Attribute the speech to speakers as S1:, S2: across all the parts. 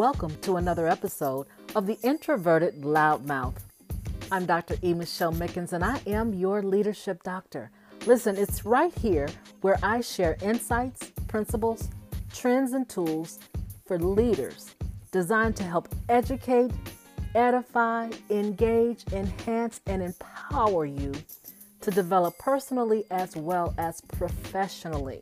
S1: Welcome to another episode of The Introverted Loudmouth. I'm Dr. E. Michelle Mickens, and I am your leadership doctor. Listen, it's right here where I share insights, principles, trends, and tools for leaders designed to help educate, edify, engage, enhance, and empower you to develop personally as well as professionally.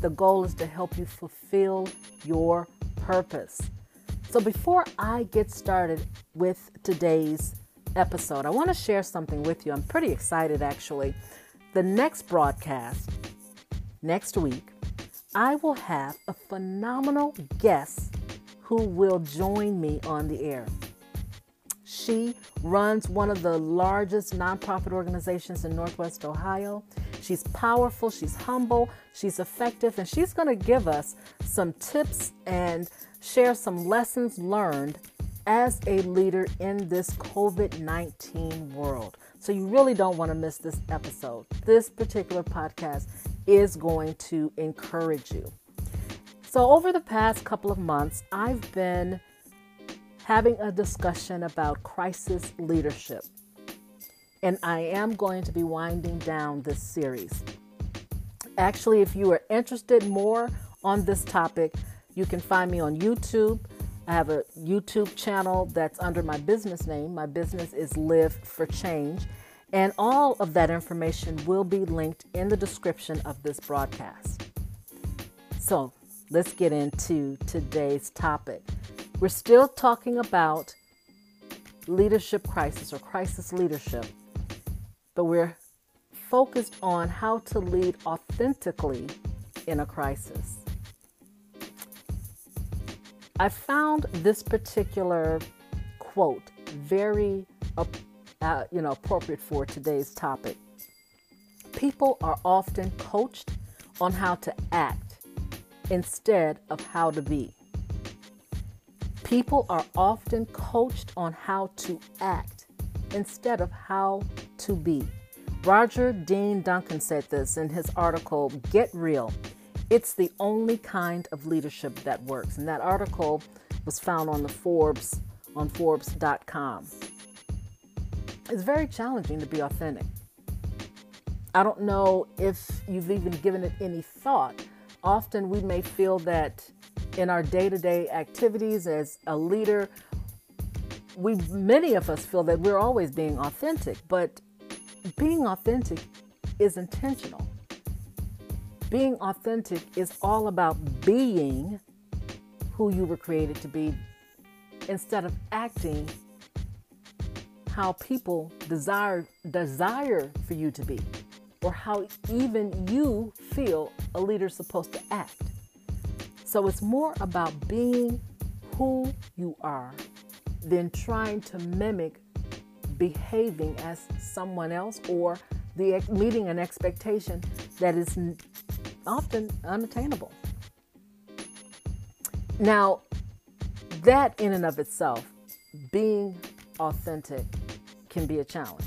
S1: The goal is to help you fulfill your purpose. So, before I get started with today's episode, I want to share something with you. I'm pretty excited actually. The next broadcast, next week, I will have a phenomenal guest who will join me on the air. She runs one of the largest nonprofit organizations in Northwest Ohio. She's powerful, she's humble, she's effective, and she's going to give us some tips and share some lessons learned as a leader in this COVID 19 world. So, you really don't want to miss this episode. This particular podcast is going to encourage you. So, over the past couple of months, I've been having a discussion about crisis leadership. And I am going to be winding down this series. Actually, if you are interested more on this topic, you can find me on YouTube. I have a YouTube channel that's under my business name. My business is Live for Change. And all of that information will be linked in the description of this broadcast. So let's get into today's topic. We're still talking about leadership crisis or crisis leadership, but we're focused on how to lead authentically in a crisis. I found this particular quote very uh, you know appropriate for today's topic. People are often coached on how to act instead of how to be. People are often coached on how to act instead of how to be. Rodger Dean Duncan said this in his article, Get Real. It's the only kind of leadership that works. And that article was found on the Forbes, on Forbes.com. It's very challenging to be authentic. I don't know if you've even given it any thought. Often we may feel that in our day-to-day activities as a leader we many of us feel that we're always being authentic but being authentic is intentional. Being authentic is all about being who you were created to be instead of acting how people desire desire for you to be or how even you feel a leader's supposed to act. So it's more about being who you are than trying to mimic behaving as someone else or the meeting an expectation that is often unattainable. Now, that in and of itself, being authentic can be a challenge.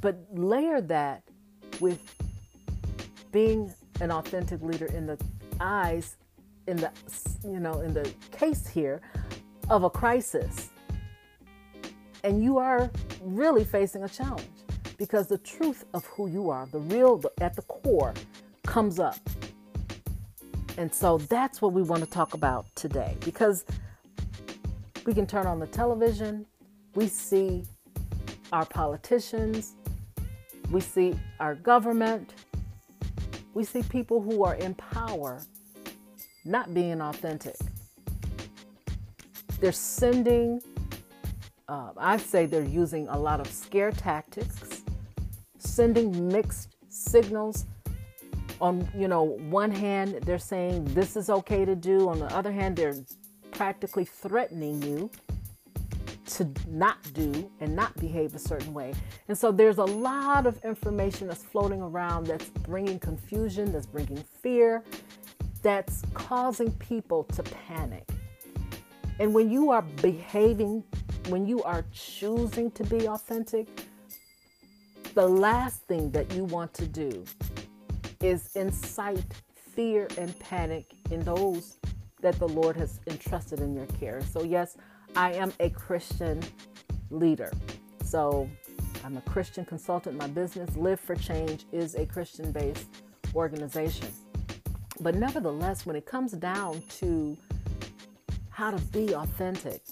S1: But layer that with being an authentic leader in the eyes in the you know in the case here of a crisis and you are really facing a challenge because the truth of who you are the real at the core comes up and so that's what we want to talk about today because we can turn on the television we see our politicians we see our government we see people who are in power not being authentic. They're sending, uh, I say they're using a lot of scare tactics, sending mixed signals. On you know one hand, they're saying this is okay to do. On the other hand, they're practically threatening you to not do and not behave a certain way. And so there's a lot of information that's floating around that's bringing confusion, that's bringing fear, that's causing people to panic. And when you are behaving, when you are choosing to be authentic, the last thing that you want to do is incite fear and panic in those that the Lord has entrusted in your care. So, yes, I am a Christian leader. So, I'm a Christian consultant. My business, Live for Change, is a Christian based organization. But nevertheless, when it comes down to how to be authentic,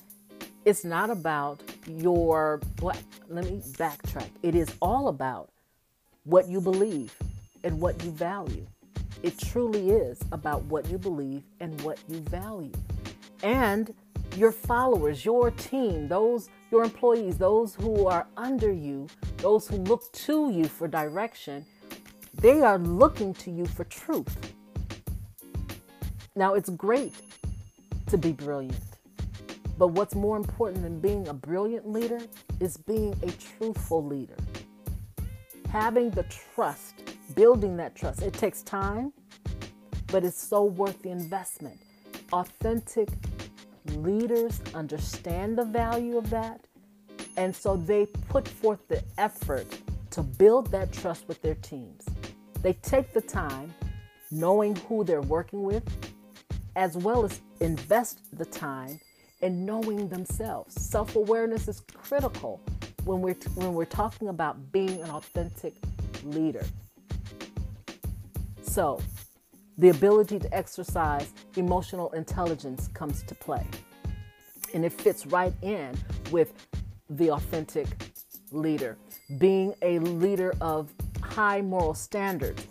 S1: it's not about your what let me backtrack. It is all about what you believe and what you value. It truly is about what you believe and what you value. And your followers your team those your employees those who are under you those who look to you for direction they are looking to you for truth. Now it's great to be brilliant but what's more important than being a brilliant leader is being a truthful leader. Having the trust, building that trust. It takes time, but it's so worth the investment. Authentic leaders understand the value of that, and so they put forth the effort to build that trust with their teams. They take the time knowing who they're working with, as well as invest the time and knowing themselves. Self awareness is critical when we're, when we're talking about being an authentic leader. So, the ability to exercise emotional intelligence comes to play. And it fits right in with the authentic leader. Being a leader of high moral standards,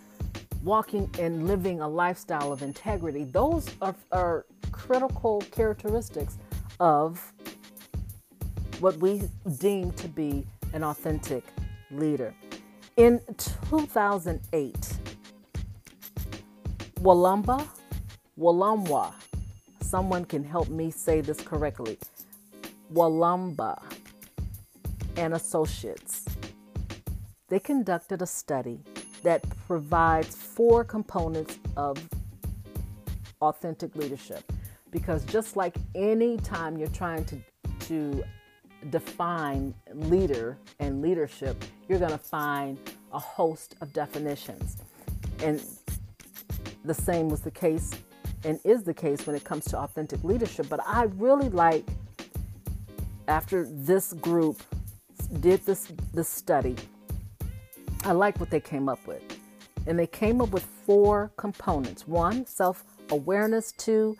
S1: walking and living a lifestyle of integrity, those are, are critical characteristics of what we deem to be an authentic leader. In 2008, Walumba, Walumwa, someone can help me say this correctly, Walumba and Associates, they conducted a study that provides four components of authentic leadership because just like any time you're trying to to define leader and leadership, you're going to find a host of definitions. And the same was the case and is the case when it comes to authentic leadership. But I really like, after this group did this, this study, I like what they came up with. And they came up with four components one, self awareness, two,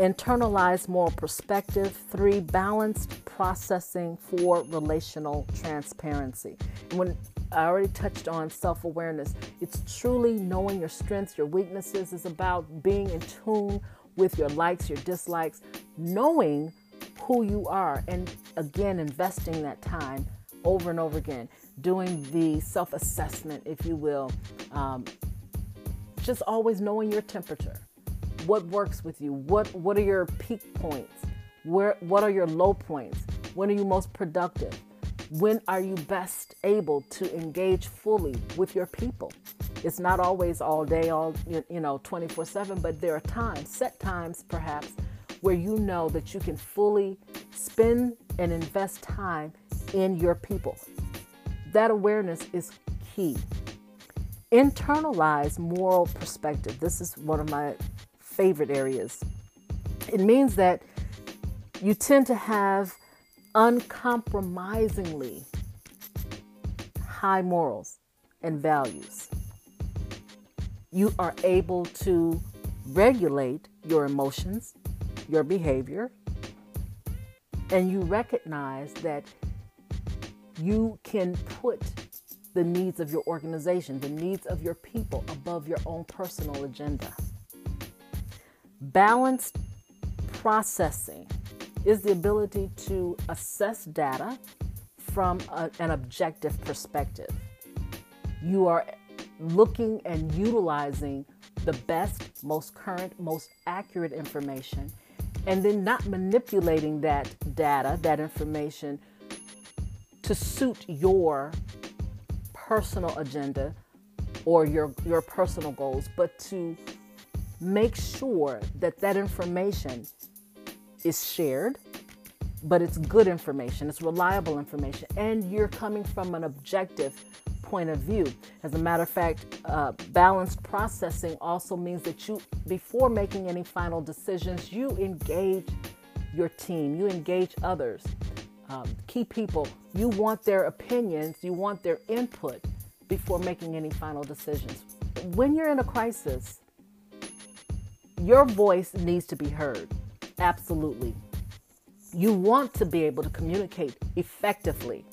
S1: internalized moral perspective, three, balanced processing, four, relational transparency. And when I already touched on self awareness, it's truly knowing your strengths, your weaknesses, is about being in tune with your likes, your dislikes, knowing who you are, and again, investing that time over and over again, doing the self assessment, if you will. Um, just always knowing your temperature what works with you? What what are your peak points? Where what are your low points? When are you most productive? When are you best able to engage fully with your people? It's not always all day all you know 24 7 but there are times set times perhaps where you know that you can fully spend and invest time in your people. That awareness is key. Internalize moral perspective. This is one of my favorite areas. It means that you tend to have uncompromisingly high morals and values. You are able to regulate your emotions, your behavior, and you recognize that you can put the needs of your organization, the needs of your people above your own personal agenda. Balanced processing is the ability to assess data from a, an objective perspective. You are looking and utilizing the best, most current, most accurate information, and then not manipulating that data, that information to suit your personal agenda or your, your personal goals, but to make sure that that information is shared, but it's good information, it's reliable information, and you're coming from an objective point of view. As a matter of fact, uh, balanced processing also means that you, before making any final decisions, you engage your team, you engage others, um, key people. You want their opinions, you want their input before making any final decisions. When you're in a crisis, your voice needs to be heard. Absolutely. You want to be able to communicate effectively.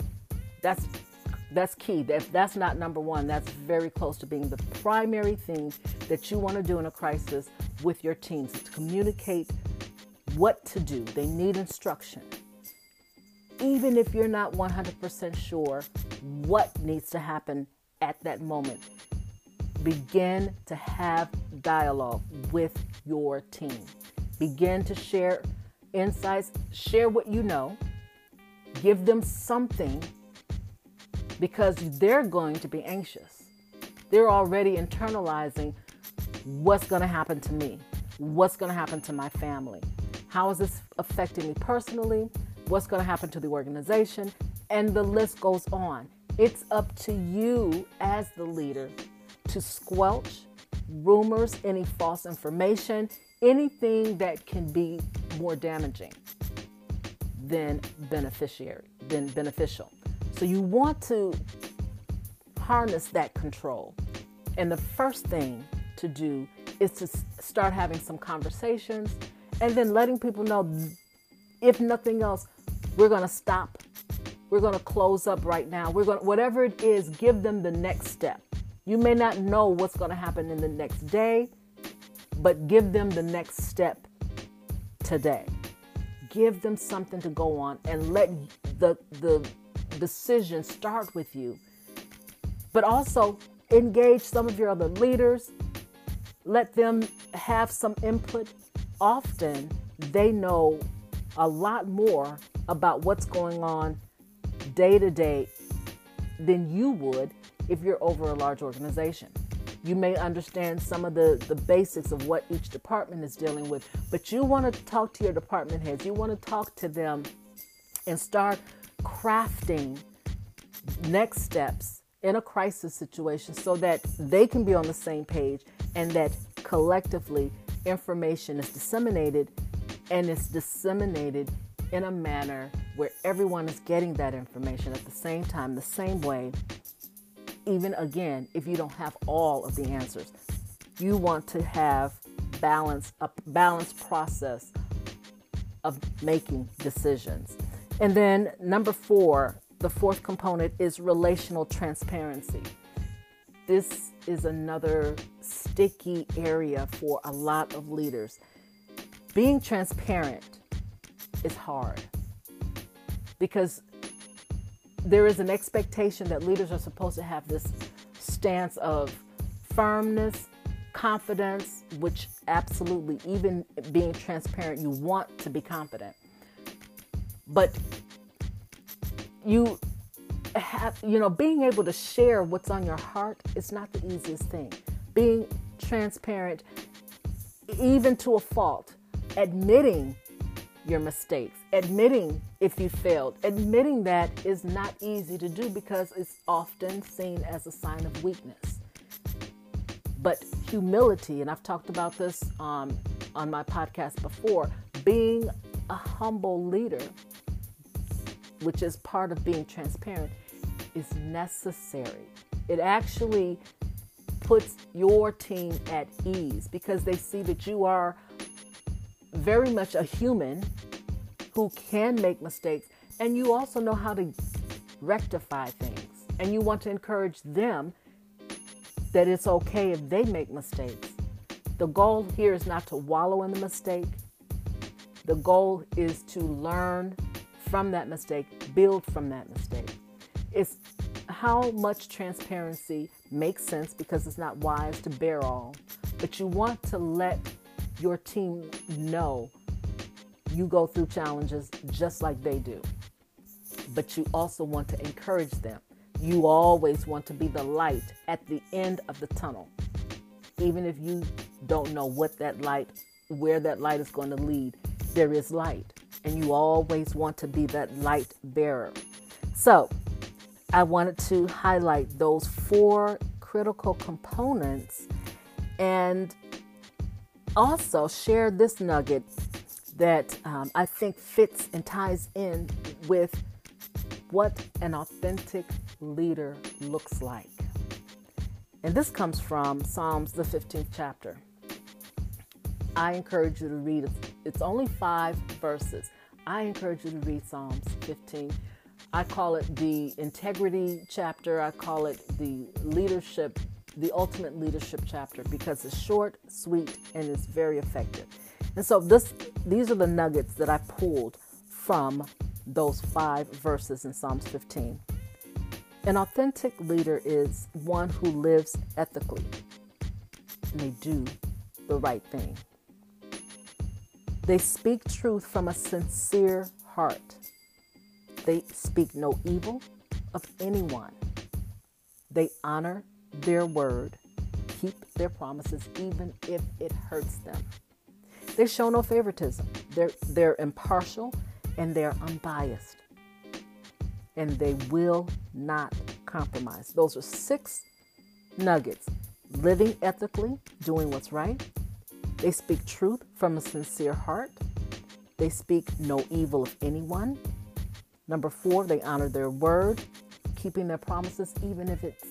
S1: That's that's key. That that's not number one. That's very close to being the primary thing that you want to do in a crisis with your teams is to communicate what to do. They need instruction. Even if you're not 100% sure what needs to happen at that moment, begin to have dialogue with your team. Begin to share insights, share what you know, give them something because they're going to be anxious. They're already internalizing what's going to happen to me, what's going to happen to my family, how is this affecting me personally, what's going to happen to the organization, and the list goes on. It's up to you as the leader to squelch rumors, any false information, anything that can be more damaging than beneficiary, than beneficial. So you want to harness that control. And the first thing to do is to start having some conversations and then letting people know if nothing else, we're going to stop. We're going to close up right now. We're going to, whatever it is, give them the next step. You may not know what's going to happen in the next day, but give them the next step today. Give them something to go on and let the, the decision start with you. But also engage some of your other leaders. Let them have some input. Often they know a lot more about what's going on day to day than you would if you're over a large organization. You may understand some of the, the basics of what each department is dealing with, but you want to talk to your department heads. You want to talk to them and start crafting next steps in a crisis situation so that they can be on the same page and that collectively information is disseminated and it's disseminated in a manner where everyone is getting that information at the same time, the same way even again, if you don't have all of the answers. You want to have balance, a balanced process of making decisions. And then number four, the fourth component is relational transparency. This is another sticky area for a lot of leaders. Being transparent is hard because there is an expectation that leaders are supposed to have this stance of firmness, confidence, which absolutely, even being transparent, you want to be confident. But you have, you know, being able to share what's on your heart is not the easiest thing. Being transparent, even to a fault, admitting your mistakes, admitting if you failed. Admitting that is not easy to do because it's often seen as a sign of weakness. But humility, and I've talked about this um, on my podcast before, being a humble leader, which is part of being transparent, is necessary. It actually puts your team at ease because they see that you are very much a human who can make mistakes, and you also know how to rectify things. And you want to encourage them that it's okay if they make mistakes. The goal here is not to wallow in the mistake. The goal is to learn from that mistake, build from that mistake. It's how much transparency makes sense because it's not wise to bear all, but you want to let your team know you go through challenges just like they do. But you also want to encourage them. You always want to be the light at the end of the tunnel. Even if you don't know what that light, where that light is going to lead, there is light. And you always want to be that light bearer. So, I wanted to highlight those four critical components and also share this nugget that um, I think fits and ties in with what an authentic leader looks like. And this comes from Psalms, the 15th chapter. I encourage you to read it. It's only five verses. I encourage you to read Psalms 15. I call it the integrity chapter. I call it the leadership, the ultimate leadership chapter because it's short, sweet, and it's very effective. And so this these are the nuggets that I pulled from those five verses in Psalms 15. An authentic leader is one who lives ethically and they do the right thing. They speak truth from a sincere heart. They speak no evil of anyone. They honor their word, keep their promises even if it hurts them. They show no favoritism. They're, they're impartial and they're unbiased. And they will not compromise. Those are six nuggets living ethically, doing what's right. They speak truth from a sincere heart. They speak no evil of anyone. Number four, they honor their word, keeping their promises even if it's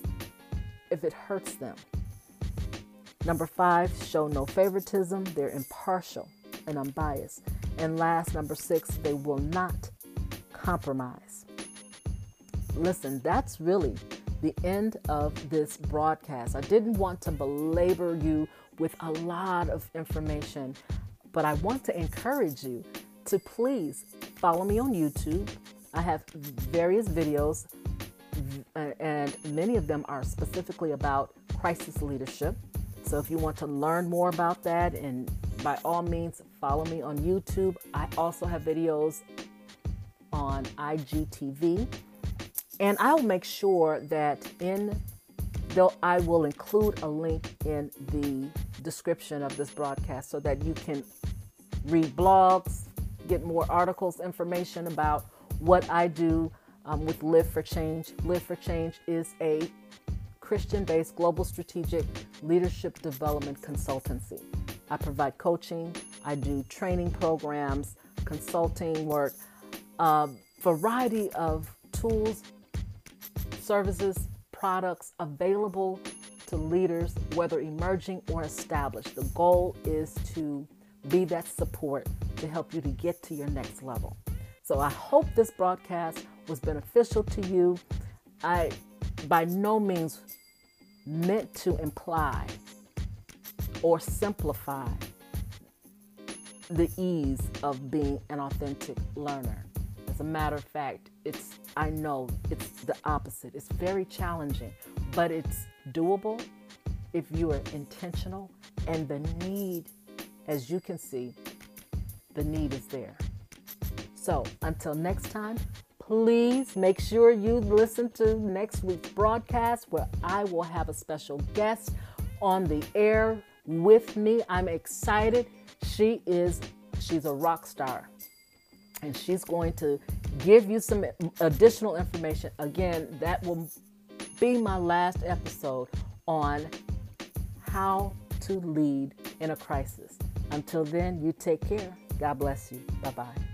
S1: if it hurts them. Number five, show no favoritism. They're impartial and unbiased. And last, number six, they will not compromise. Listen, that's really the end of this broadcast. I didn't want to belabor you with a lot of information, but I want to encourage you to please follow me on YouTube. I have various videos, Uh, and many of them are specifically about crisis leadership. So if you want to learn more about that, and by all means, follow me on YouTube. I also have videos on IGTV. And I'll make sure that in though I will include a link in the description of this broadcast so that you can read blogs, get more articles, information about what I do um, with Live for Change. Live for Change is a Christian based global strategic leadership development consultancy. I provide coaching, I do training programs, consulting work, a variety of tools, services, products available to leaders, whether emerging or established. The goal is to be that support to help you to get to your next level. So I hope this broadcast was beneficial to you. I by no means meant to imply or simplify the ease of being an authentic learner. As a matter of fact, it's I know it's the opposite. It's very challenging, but it's doable if you are intentional and the need as you can see, the need is there. So, until next time, please make sure you listen to next week's broadcast where I will have a special guest on the air with me. I'm excited. She is she's a rock star. And she's going to give you some additional information. Again, that will be my last episode on how to lead in a crisis. Until then, you take care. God bless you. Bye bye.